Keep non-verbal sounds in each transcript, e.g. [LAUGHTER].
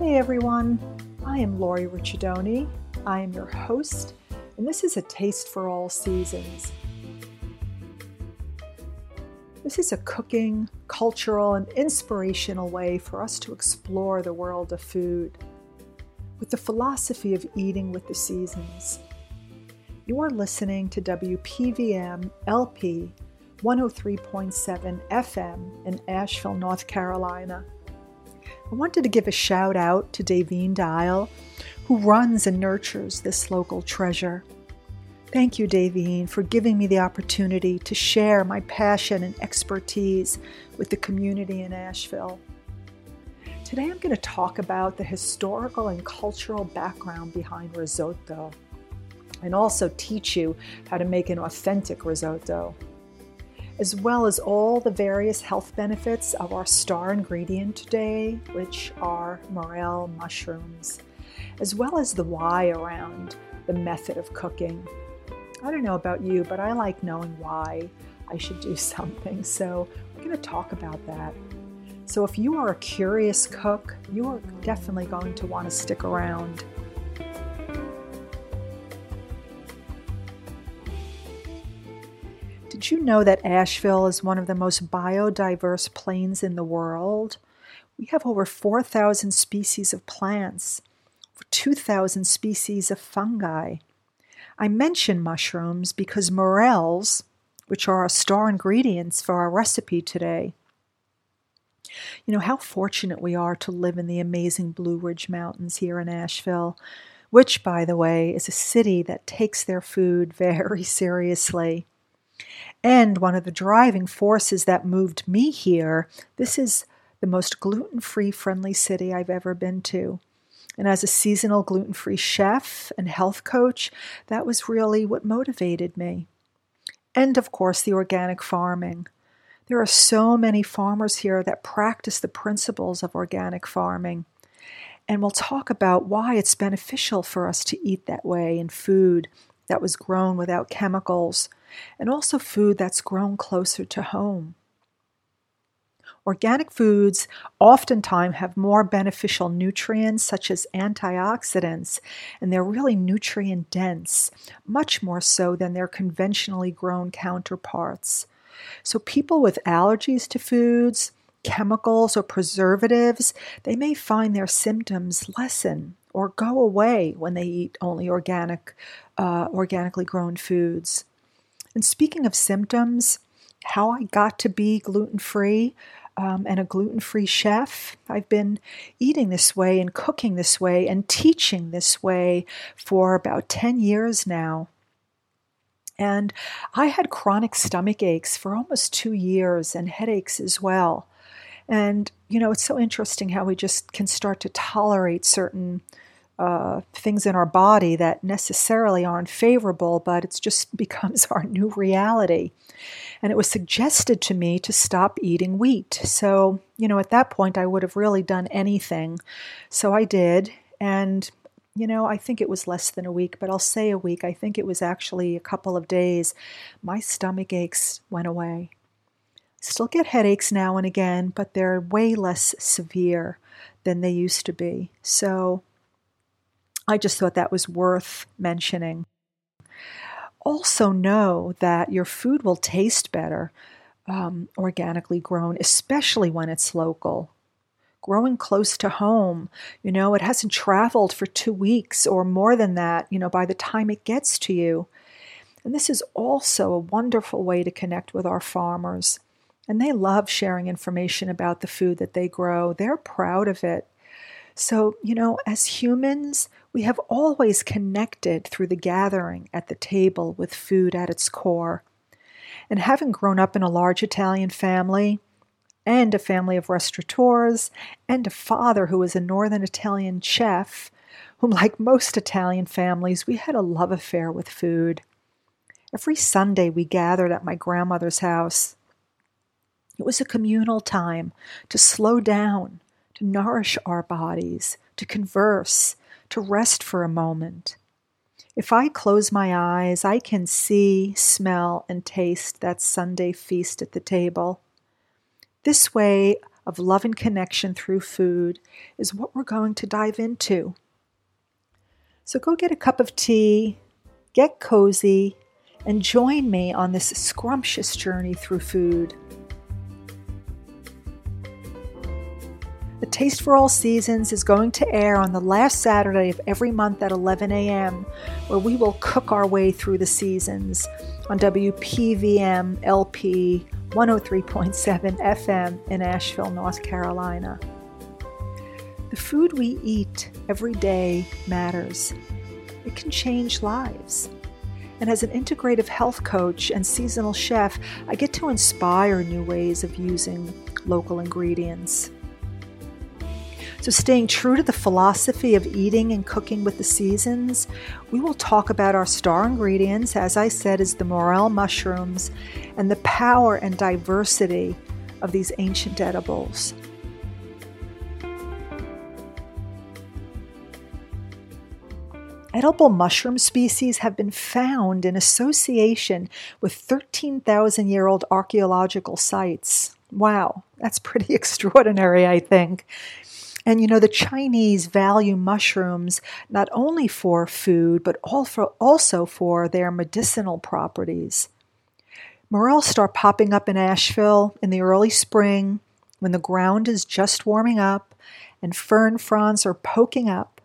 Hey everyone, I am Lori Ricciardoni. I am your host, and this is a Taste for All Seasons. This is a cooking, cultural, and inspirational way for us to explore the world of food with the philosophy of eating with the seasons. You are listening to WPVM LP 103.7 FM in Asheville, North Carolina. I wanted to give a shout out to Davine Dial, who runs and nurtures this local treasure. Thank you, Davine, for giving me the opportunity to share my passion and expertise with the community in Asheville. Today I'm going to talk about the historical and cultural background behind risotto and also teach you how to make an authentic risotto as well as all the various health benefits of our star ingredient today, which are morel mushrooms, as well as the why around the method of cooking. I don't know about you, but I like knowing why I should do [LAUGHS] something, so we're going to talk about that. So, if you are a curious cook, you are definitely going to want to stick around. Did you know that Asheville is one of the most biodiverse plains in the world? We have over 4,000 species of plants, over 2,000 species of fungi. I mention mushrooms because morels, which are our star ingredients for our recipe today, you know how fortunate we are to live in the amazing Blue Ridge Mountains here in Asheville, which, by the way, is a city that takes their food [LAUGHS] very seriously and one of the driving forces that moved me here. This is the most gluten free friendly city I've ever been to. And as a seasonal gluten free chef and health coach, that was really what motivated me. And of course, the organic farming. There are so many farmers here that practice the principles of organic farming. And we'll talk about why it's beneficial for us to eat that way in food that was grown without chemicals and also food that's grown closer to home. Organic foods oftentimes have more beneficial nutrients, such as antioxidants, and they're really nutrient dense, much more so than their conventionally grown counterparts. So, people with allergies to foods, chemicals, or preservatives, they may find their symptoms lessen or go away when they eat only organic, uh, organically grown foods. And speaking of symptoms, how I got to be gluten free um, and a gluten free chef, I've been eating this way and cooking this way and teaching this way for about 10 years now. And I had chronic stomach aches for almost two years and headaches as well. And, you know, it's so interesting how we just can start to tolerate certain uh, things in our body that necessarily aren't favorable, but it just [LAUGHS] becomes our new reality. And it was suggested to me to stop eating wheat. So, you know, at that point, I would have really done anything. So I did. And, you know, I think it was less than a week, but I'll say a week. I think it was actually a couple of days. My stomach aches went away. Still get headaches now and again, but they're way less severe than they used to be. So, I just thought that was worth mentioning. Also, know that your food will taste better um, organically grown, especially when it's local. Growing close to home, you know, it hasn't traveled for two weeks or more than that, you know, by the time it gets to you. And this is also a wonderful way to connect with our farmers. And they love sharing information about the food that they grow. They're proud of it. So, you know, as humans, we have always connected through the gathering at the table with food at its core. And having grown up in a large Italian family, and a family of restaurateurs, and a father who was a northern Italian chef, whom, like most Italian families, we had a love affair with food. Every Sunday we gathered at my grandmother's house. It was a communal time to slow down, to nourish our bodies, to converse, to rest for a moment. If I close my eyes, I can see, smell, and taste that Sunday feast at the table. This way, of love and connection through food is what we're going to dive into. So go get a cup of tea, get cozy, and join me on this scrumptious journey through food. The Taste for All Seasons is going to air on the last Saturday of every month at 11 a.m., where we will cook our way through the seasons on WPVM LP 103.7 FM in Asheville, North Carolina. The food we eat every day matters. It can change lives. And as an integrative health coach and seasonal chef, I get to inspire new ways of using local ingredients. So, staying true to the philosophy of eating and cooking with the seasons, we will talk about our star ingredients, as I said, is the morel mushrooms, and the power and diversity of these ancient edibles. Edible mushroom species have been found in association with 13,000 year old archaeological sites. Wow, that's pretty [LAUGHS] extraordinary, I think. And you know, the Chinese value mushrooms not only for food, but also for their medicinal properties. Morels start popping up in Asheville in the early spring when the ground is just warming up and fern fronds are poking up.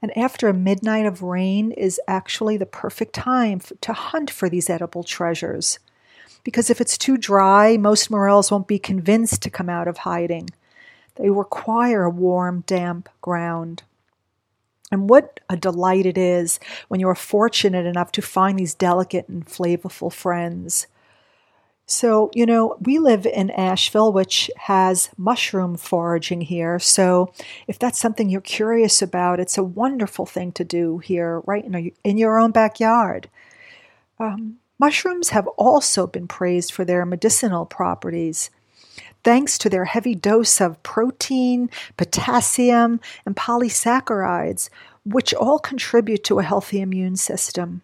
And after a midnight of rain is actually the perfect time to hunt for these edible treasures. Because if it's too dry, most morels won't be convinced to come out of hiding. They require a warm, damp ground. And what a delight it is when you are fortunate enough to find these delicate and flavorful friends. So, you know, we live in Asheville, which has mushroom foraging here. So, if that's something you're curious about, it's a wonderful thing to do here, right in, in your own backyard. Um, mushrooms have also been praised for their medicinal properties thanks to their heavy dose of protein, potassium, and polysaccharides, which all contribute to a healthy immune system.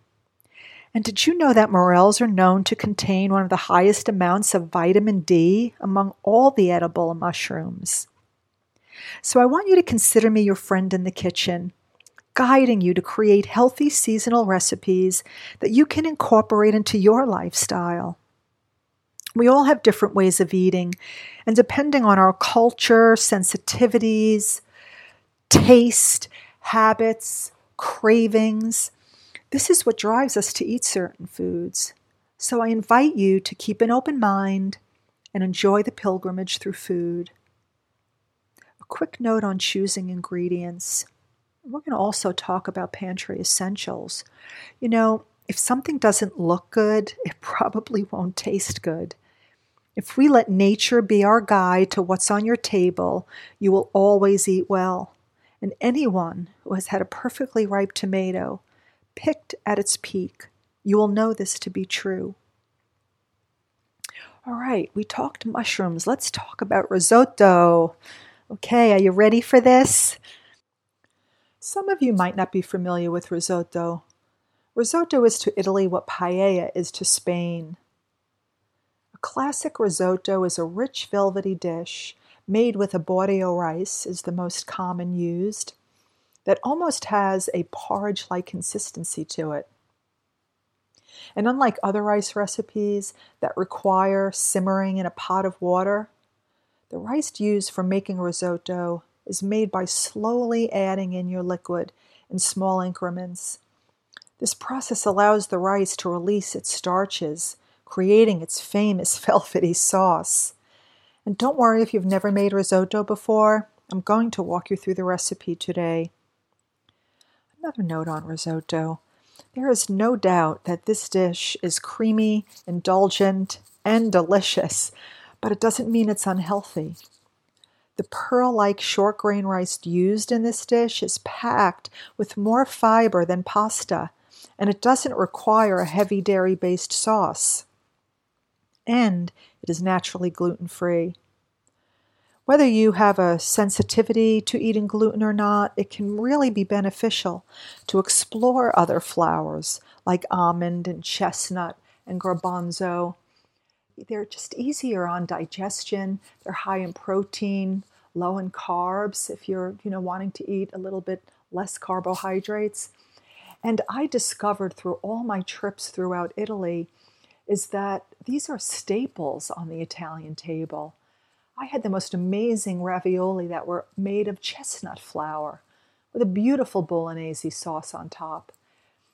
And did you know that morels are known to contain one of the highest amounts of vitamin D among all the edible mushrooms? So I want you to consider me your friend in the kitchen, guiding you to create healthy seasonal recipes that you can incorporate into your lifestyle. We all have different ways of eating, and depending on our culture, sensitivities, taste, habits, cravings, this is what drives us to eat certain foods. So I invite you to keep an open mind and enjoy the pilgrimage through food. A quick note on choosing ingredients. We're going to also talk about pantry essentials. You know, if something doesn't look good, [LAUGHS] it probably won't taste good. If we let nature be our guide to what's on your table, you will always eat well. And anyone who has had a perfectly ripe tomato picked at its peak, you will know this to be true. All right, we talked mushrooms. Let's talk about risotto. Okay, are you ready for this? Some of you might not be familiar with risotto. Risotto is to Italy what paella is to Spain classic risotto is a rich velvety dish made with arborio rice is the most common used that almost has a porridge-like consistency to it. And unlike other rice recipes that require simmering in a pot of water, the rice used for making risotto is made by slowly adding in your liquid in small increments. This process allows the rice to release its starches creating its famous [LAUGHS] velvety sauce. And don't worry if you've never made risotto before, I'm going to walk you through the recipe today. Another note on risotto. There is no doubt that this dish is creamy, indulgent, and delicious, but it doesn't mean it's unhealthy. The pearl like short grain rice used in this dish is packed with more fiber than pasta, and it doesn't require a heavy dairy based sauce and it is naturally gluten free. Whether you have a sensitivity to eating gluten or not, it can really be beneficial to explore other flours like almond and chestnut and garbanzo. they're just easier on digestion. They're high in protein, low in carbs if you're, you know, wanting to eat a little bit less carbohydrates. And I discovered through all my trips throughout Italy is that these are staples on the Italian table. I had the most amazing ravioli that were made of chestnut flour with a beautiful bolognese sauce on top.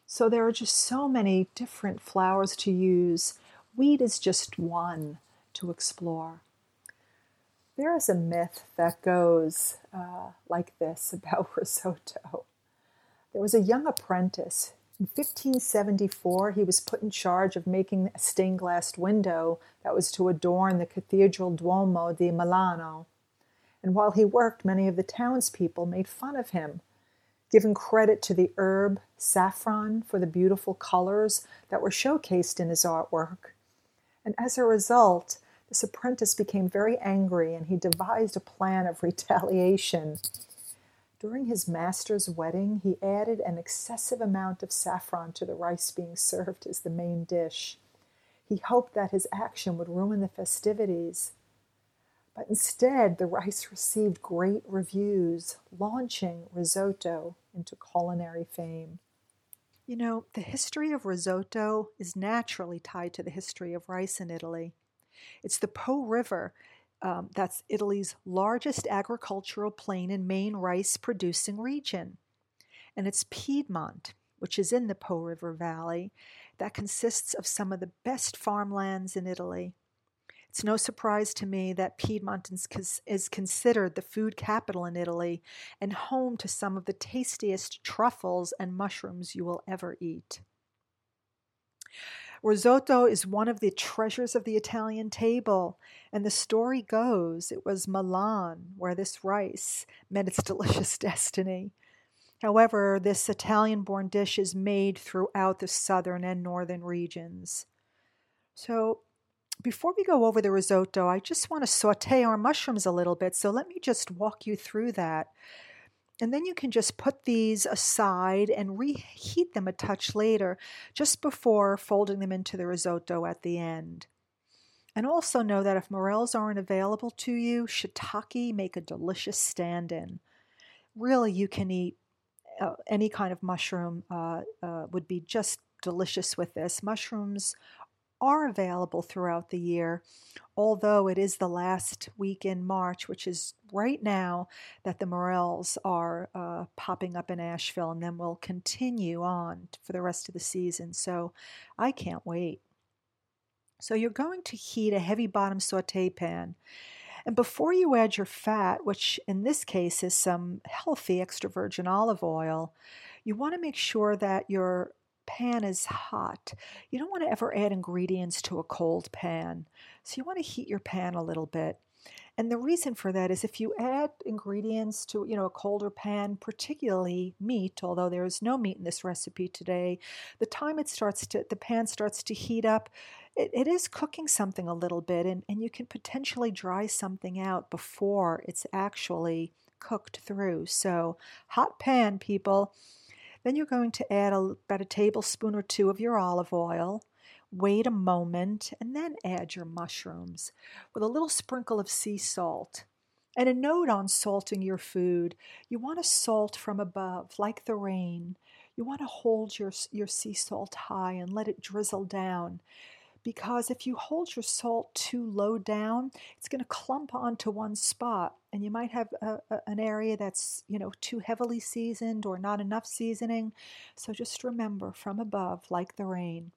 So there are just so many different flours to use. Wheat is just one to explore. There is a myth that goes uh, like this [LAUGHS] about risotto. There was a young apprentice. In 1574, he was put in charge of making a stained glass window that was to adorn the Cathedral Duomo di Milano. And while he worked, many of the townspeople made fun of him, giving credit to the herb saffron for the beautiful colors that were showcased in his artwork. And as a result, this apprentice became very angry and he devised a plan of retaliation. During his master's wedding, he added an excessive amount of saffron to the rice being served as the main dish. He hoped that his action would ruin the festivities. But instead, the rice received great reviews, launching risotto into culinary fame. You know, the history of risotto is naturally tied to the history of rice in Italy. It's the Po River um, that's Italy's largest agricultural plain and main rice producing region. And it's Piedmont, which is in the Po River Valley, that consists of some of the best farmlands in Italy. It's no surprise to me that Piedmont is considered the food capital in Italy and home to some of the tastiest truffles and mushrooms you will ever eat. Risotto is one of the treasures of the Italian table, and the story goes it was Milan where this rice met its [LAUGHS] delicious destiny. However, this Italian born dish is made throughout the southern and northern regions. So, before we go over the risotto, I just want to saute our mushrooms a little bit. So, let me just walk you through that. And then you can just put these aside and reheat them a touch later, just before folding them into the risotto at the end. And also know that if morels aren't available to you, shiitake make a delicious stand in. Really, you can eat uh, any kind of mushroom, uh, uh, would be just delicious with this. Mushrooms are available throughout the year, although it is the last week in March, which is right now, that the morels are uh, popping up in Asheville and then will continue on for the rest of the season. So I can't wait. So you're going to heat a heavy bottom saute pan. And before you add your fat, which in this case is some healthy extra virgin olive oil, you want to make sure that your pan is hot. You don't want to ever add ingredients to a cold pan. So you want to heat your pan a little bit. And the reason for that is if you add ingredients to, you know, a colder pan, particularly meat, although there is no meat in this recipe today, the time it starts to the pan starts to heat up, it, it is cooking something a little bit and, and you can potentially dry something out before it's actually cooked through. So hot pan, people. Then you're going to add a, about a tablespoon or two of your olive oil. Wait a moment and then add your mushrooms with a little sprinkle of sea salt. And a note on salting your food you want to salt from above, like the rain. You want to hold your, your sea salt high and let it drizzle down because if you hold your salt too low down, it's going to clump onto one spot, and you might have a, a, an area that's you know too heavily seasoned or not enough seasoning. So just remember, from above, like the rain.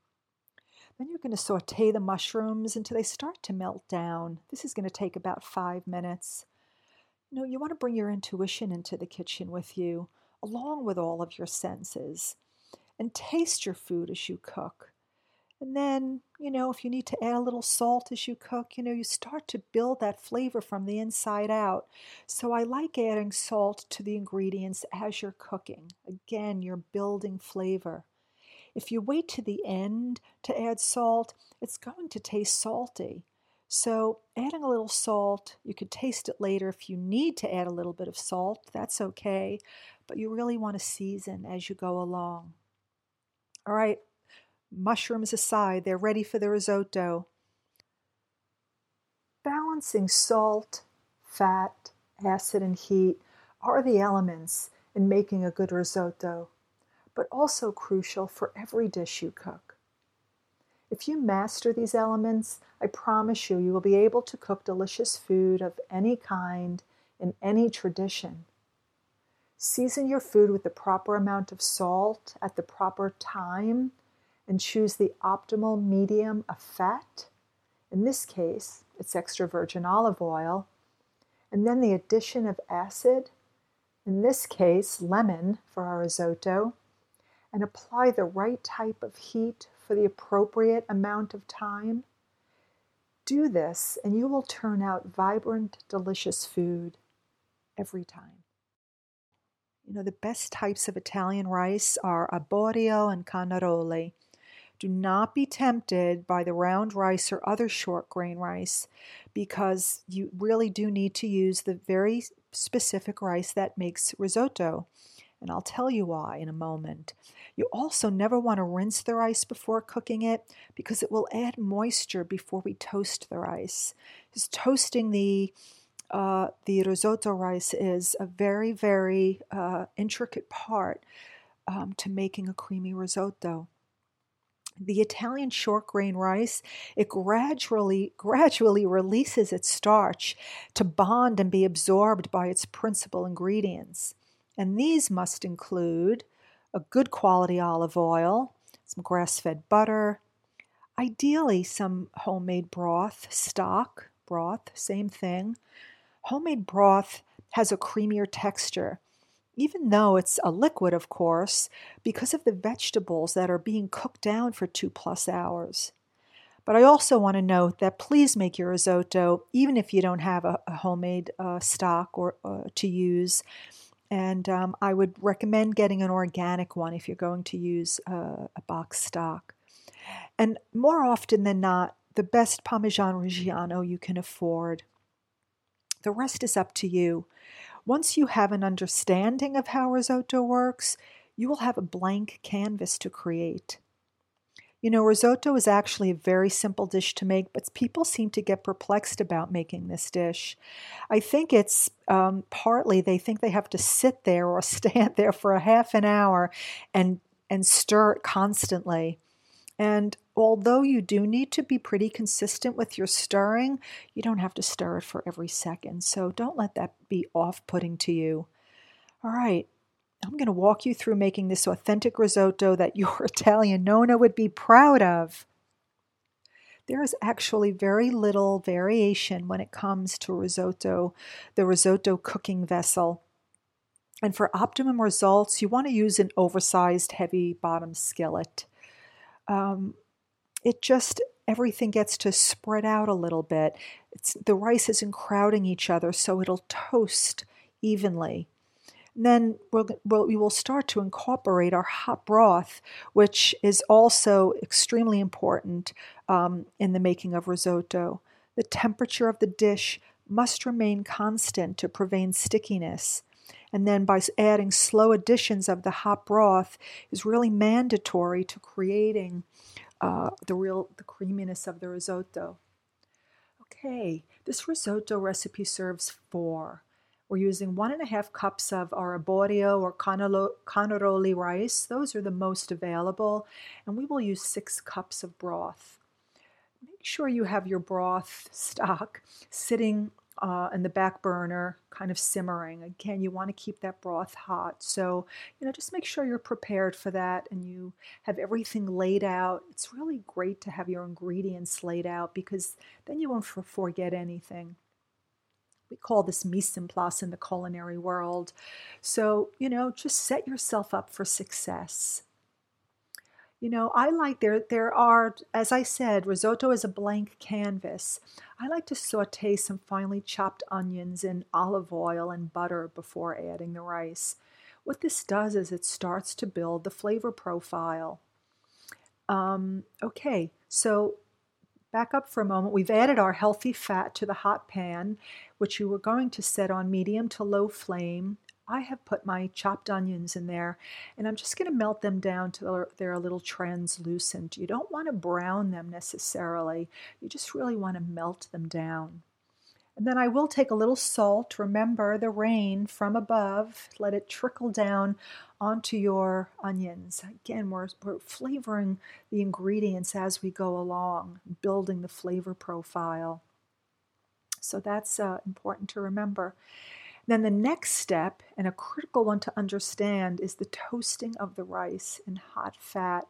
Then you're going to saute the mushrooms until they start to melt down. This is going to take about five minutes. You know, you want to bring your intuition into the kitchen with you, along with all of your senses, and taste your food as you cook. And then, you know, if you need to add a little salt as you cook, you know, you start to build that flavor from the inside out. So I like adding salt to the ingredients as you're cooking. Again, you're building flavor. If you wait to the end to add salt, it's going to taste salty. So, adding a little salt, you could taste it later if you need to add a little bit of salt, that's okay, but you really want to season as you go along. All right, mushrooms aside, they're ready for the risotto. balancing salt, fat, acid, and heat are the elements in making a good risotto, but also crucial for every dish you cook. If you master these elements, I promise you, you will be able to cook delicious food of any kind in any tradition. Season your food with the proper amount of salt at the proper time and choose the optimal medium of fat. In this case, it's extra virgin olive oil. And then the addition of acid, in this case, lemon for our risotto, and apply the right type of heat for the appropriate amount of time. Do this, and you will turn out vibrant, delicious food every time. You know, the best types of Italian rice are arborio and carnaroli. Do not be tempted by the round rice or other short grain rice because you really do need to use the very specific rice that makes risotto. And I'll tell you why in a moment. You also never want to rinse the rice before cooking it because it will add moisture before we toast the rice. Just toasting the uh, the risotto rice is a very, very uh, intricate part um, to making a creamy risotto. The Italian short grain rice, it gradually, gradually releases its starch to bond and be absorbed by its principal ingredients. And these must include a good quality olive oil, some grass fed butter, ideally some homemade broth, stock, broth, same thing, Homemade broth has a creamier texture, even though it's a liquid, of course, because of the vegetables that are being cooked down for two plus hours. But I also want to note that please make your risotto, even if you don't have a, a homemade uh, stock or uh, to use. And um, I would recommend getting an organic one if you're going to use uh, a box stock. And more often than not, the best Parmesan Reggiano you can afford. The rest is up to you. Once you have an understanding of how risotto works, you will have a blank canvas to create. You know, risotto is actually a very simple dish to make, but people seem to get perplexed about making this dish. I think it's um, partly they think they have to sit there or [LAUGHS] stand there for a half an hour and and stir it constantly. And although you do need to be pretty consistent with your stirring, you don't have to stir it for every second. So don't let that be off putting to you. All right, I'm going to walk you through making this authentic risotto that [LAUGHS] your Italian Nonna would be proud of. There is actually very little variation when it comes to risotto, the risotto cooking vessel. And for optimum results, you want to use an oversized heavy bottom skillet um, it just everything gets to spread out a little bit. It's, the rice isn't crowding each other, so it'll toast evenly. And then we'll, we'll, we will start to incorporate our hot broth, which is also extremely important um, in the making of risotto. The temperature of the dish must remain constant to prevent stickiness and then by adding slow additions of the hot broth is really mandatory to creating uh, the real the creaminess of the risotto. Okay, this risotto recipe serves four. We're using one and a half cups of arborio or carnaroli rice. Those are the most available, and we will use six cups of broth. Make sure you have your broth stock sitting uh, the back burner, kind of simmering. Again, you want to keep that broth hot. So, you know, just make sure you're prepared for that and you have everything laid out. It's really great to have your ingredients laid out because then you won't forget anything. We call this mise en place in the culinary world. So, you know, just set yourself up for success. You know, I like there there are as I said, risotto is a blank canvas. I like to saute some finely chopped onions in olive oil and butter before adding the rice. What this does is it starts to build the flavor profile. Um, okay, so back up for a moment. We've added our healthy fat to the hot pan, which you were going to set on medium to low flame. I have put my chopped onions in there and I'm just going to melt them down till they're a little translucent. You don't want to brown them necessarily, you just really want to melt them down. And then I will take a little salt. Remember the rain from above. Let it trickle down onto your onions. Again, we're, we're flavoring the ingredients as we go along, building the flavor profile. So that's uh, important to remember. Then the next step, and a critical one to understand, is the toasting of the rice in hot fat.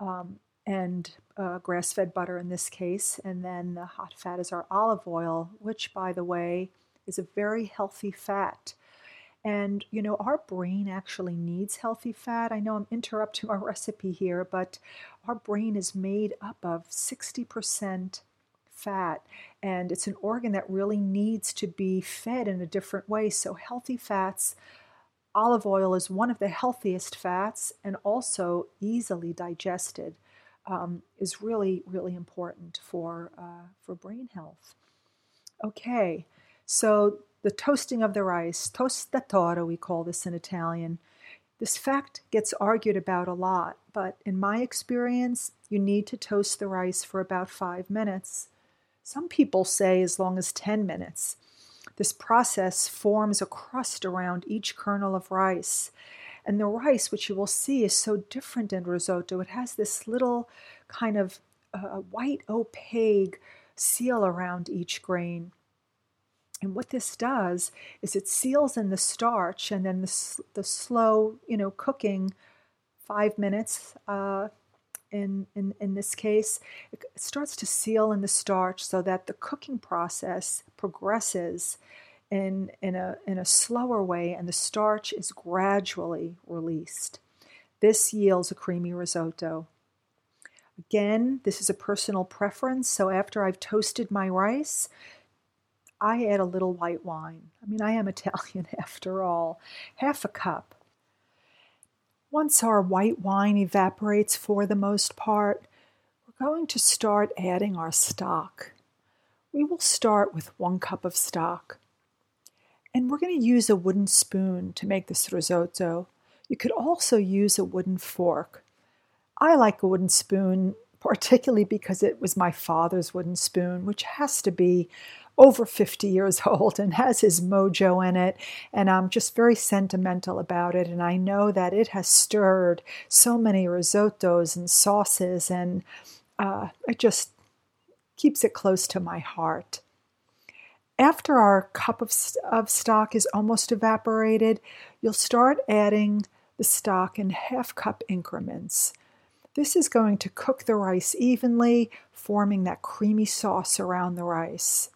Um, and uh, grass fed butter in this case. And then the hot fat is our olive oil, which, by the way, is a very healthy fat. And you know, our brain actually needs healthy fat. I know I'm interrupting our [LAUGHS] recipe here, but our brain is made up of 60% fat, and it's an organ that really needs to be fed in a different way. So, healthy fats, olive oil is one of the healthiest fats and also easily digested um, is really, really important for, uh, for brain health. Okay, so the toasting of the rice, tostatura, we call this in Italian. This fact gets argued about a lot, but in my experience, you need to toast the rice for about five minutes. Some people say as long as 10 minutes. This process forms a crust around each kernel of rice, and the rice, which you will see, is so different in risotto. It has this little kind of uh, white opaque seal around each grain. And what this does is it seals in the starch, and then the, the slow, you know, cooking, five minutes uh, in, in, in this case, it starts to seal in the starch so that the cooking process progresses in, in, a, in a slower way and the starch is gradually released. This yields a creamy risotto. Again, this is a personal preference, so after I've toasted my rice, I add a little white wine. I mean, I am [LAUGHS] Italian after all, half a cup. Once our white wine evaporates for the most part, we're going to start adding our stock. We will start with one cup of stock. And we're going to use a wooden spoon to make this risotto. You could also use a wooden fork. I like a wooden spoon, particularly because it was my father's wooden spoon, which has to be over 50 years [LAUGHS] old and has his mojo in it. And I'm just very sentimental about it. And I know that it has stirred so many risottos and sauces, and uh, it just keeps it close to my heart. After our cup of, of stock is almost evaporated, you'll start adding the stock in half cup increments. This is going to cook the rice evenly, forming that creamy sauce around the rice.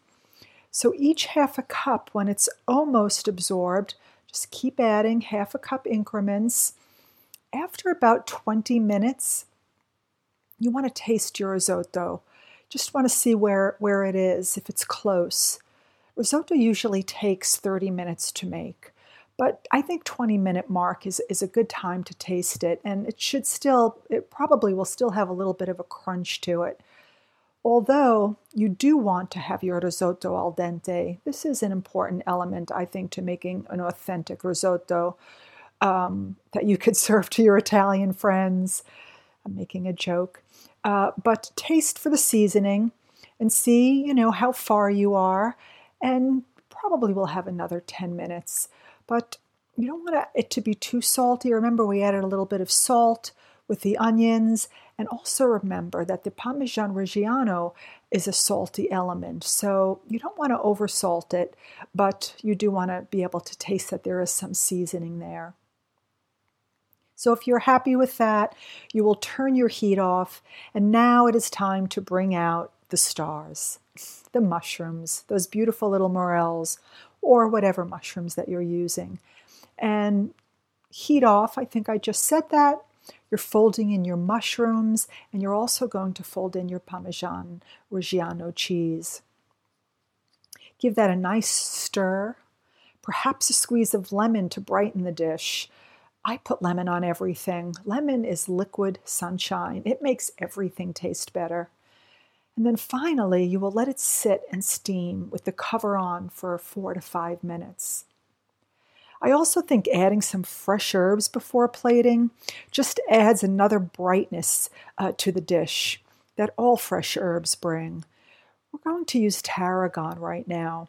So each half a cup, when it's almost absorbed, just keep adding half a cup increments. After about 20 minutes, you want to taste your risotto. Just want to see where, where it is, if it's close. Risotto usually takes 30 minutes to make, but I think 20 minute mark is, is a good time to taste it, and it should still, it probably will still have a little bit of a crunch to it. Although you do want to have your risotto al dente, this is an important element, I think, to making an authentic risotto um, that you could [LAUGHS] serve to your Italian friends. I'm making a joke. Uh, but taste for the seasoning and see, you know, how far you are and probably we'll have another 10 minutes. But you don't want it to be too salty. Remember, we added a little bit of salt with the onions, and also remember that the Parmesan Reggiano is a salty element, so you don't want to oversalt it, but you do want to be able to taste that there is some seasoning there. So, if you're happy with that, you will turn your heat off, and now it is time to bring out the stars the mushrooms, those beautiful little morels, or whatever mushrooms that you're using. And heat off, I think I just said that. You're folding in your mushrooms, and you're also going to fold in your Parmesan Reggiano cheese. Give that a nice stir, perhaps a squeeze of lemon to brighten the dish. I put lemon on everything. Lemon is liquid sunshine, it makes everything taste better. And then finally, you will let it sit and steam with the cover on for four to five minutes. I also think adding some fresh herbs before plating just adds another brightness uh, to the dish that all fresh herbs bring. We're going to use tarragon right now.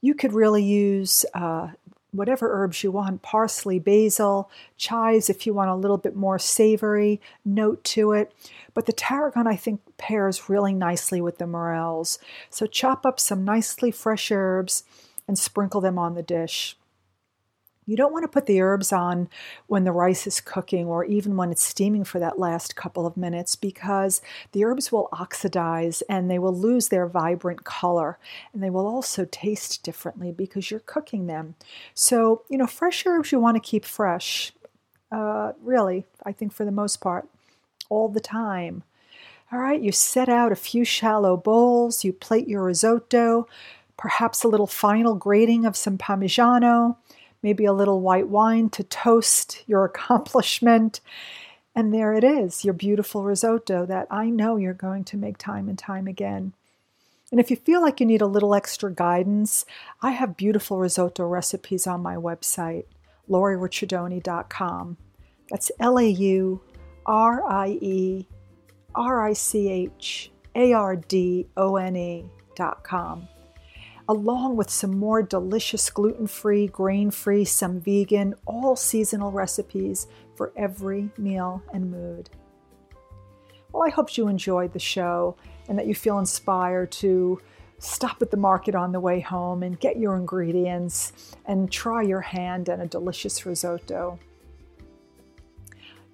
You could really use uh, whatever herbs you want parsley, basil, chives if you want a little bit more savory note to it. But the tarragon, I think, pairs really nicely with the morels. So chop up some nicely fresh herbs and sprinkle them on the dish. You don't want to put the herbs on when the rice is cooking or even when it's steaming for that last couple of minutes because the herbs will oxidize and they will lose their vibrant color and they will also taste differently because you're cooking them. So, you know, fresh herbs you want to keep fresh, uh, really, I think for the most part, all the time. All right, you set out a few shallow bowls, you plate your risotto, perhaps a little final grating of some Parmigiano maybe a little white wine to toast your [LAUGHS] accomplishment. And there it is, your beautiful risotto that I know you're going to make time and time again. And if you feel like you need a little extra guidance, I have beautiful risotto recipes on my website, laurierichardoni.com. That's L A U R I E R I C H A R D O N E.com along with some more delicious gluten free, grain free, some vegan, all seasonal recipes for every meal and mood. Well, I hope you enjoyed the show and that you feel inspired to stop at the market on the way home and get your ingredients and try your hand at a delicious risotto.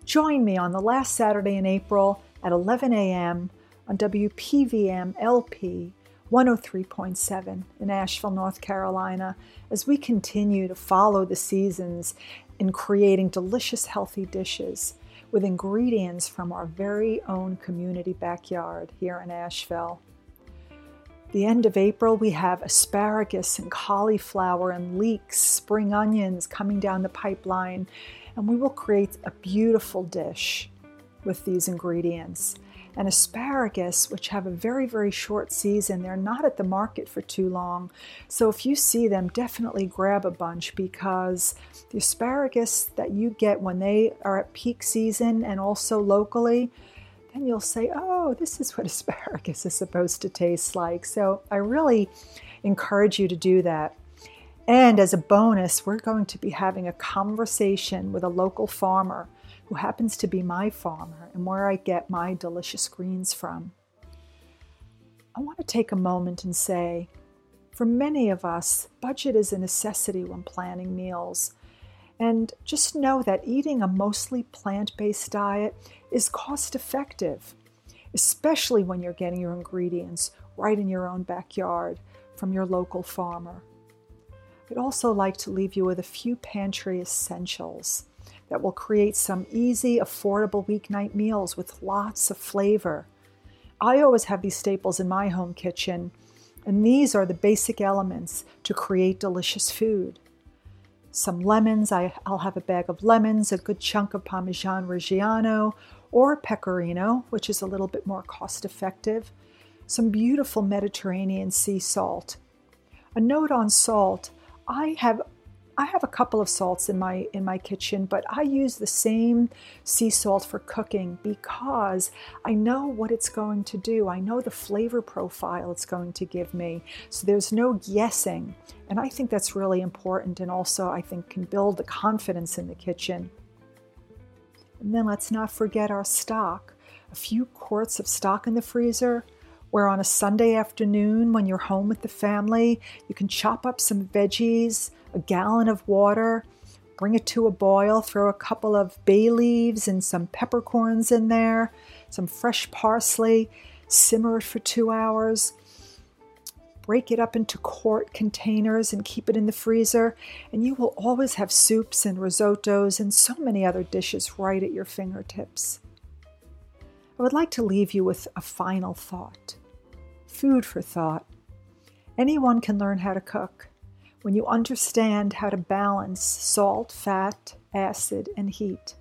Join me on the last Saturday in April at 11 a.m. on WPVM LP 103.7 in Asheville, North Carolina, as we continue to follow the seasons in creating delicious, healthy dishes with ingredients from our very own community backyard here in Asheville. The end of April, we have asparagus and cauliflower and leeks, spring onions coming down the pipeline, and we will create a beautiful dish with these ingredients and asparagus, which have a very, very short season. They're not at the market for too long. So if you see them, definitely grab a bunch because the asparagus that you get when they are at peak season and also locally, then you'll say, oh, this is what [LAUGHS] asparagus is supposed to taste like. So I really encourage you to do that. And as a bonus, we're going to be having a conversation with a local farmer who happens to be my farmer and where I get my delicious greens from. I want to take a moment and say, for many of us, budget is a necessity when planning meals. And just know that eating a mostly plant based diet is cost effective, especially when you're getting your ingredients right in your own backyard from your local farmer. I'd also like to leave you with a few pantry essentials that will create some easy, affordable weeknight meals with lots of flavor. I always have these staples in my home kitchen, and these are the basic elements to create delicious food. Some lemons, I, will have a bag of lemons, a good chunk of Parmesan Reggiano or Pecorino, which is a little bit more cost effective, some beautiful Mediterranean sea salt. A note on salt I have I have a couple of salts in my in my kitchen, but I use the same sea salt for cooking because I know what it's going to do. I know the flavor profile it's going to give me. So there's no guessing. And I think that's really important and also I think can build the confidence in the kitchen. And then let's not forget our stock. A few quarts of stock in the freezer, where on a Sunday afternoon when you're home with the family, you can chop up some veggies, a gallon of water, bring it to a boil, throw a couple of bay leaves and some peppercorns in there, some fresh parsley, simmer it for two hours. Break it up into quart containers and keep it in the freezer, and you will always have soups and risottos and so many other dishes right at your fingertips. I would like to leave you with a final thought food for thought. Anyone can learn how to cook when you understand how to balance salt, fat, acid, and heat.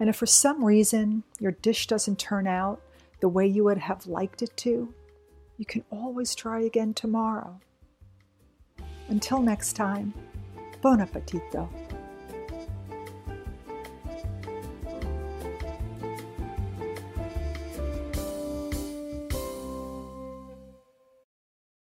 And if for some reason your dish doesn't turn out the way you would have liked it to, you can always try again tomorrow. Until next time, buon appetito.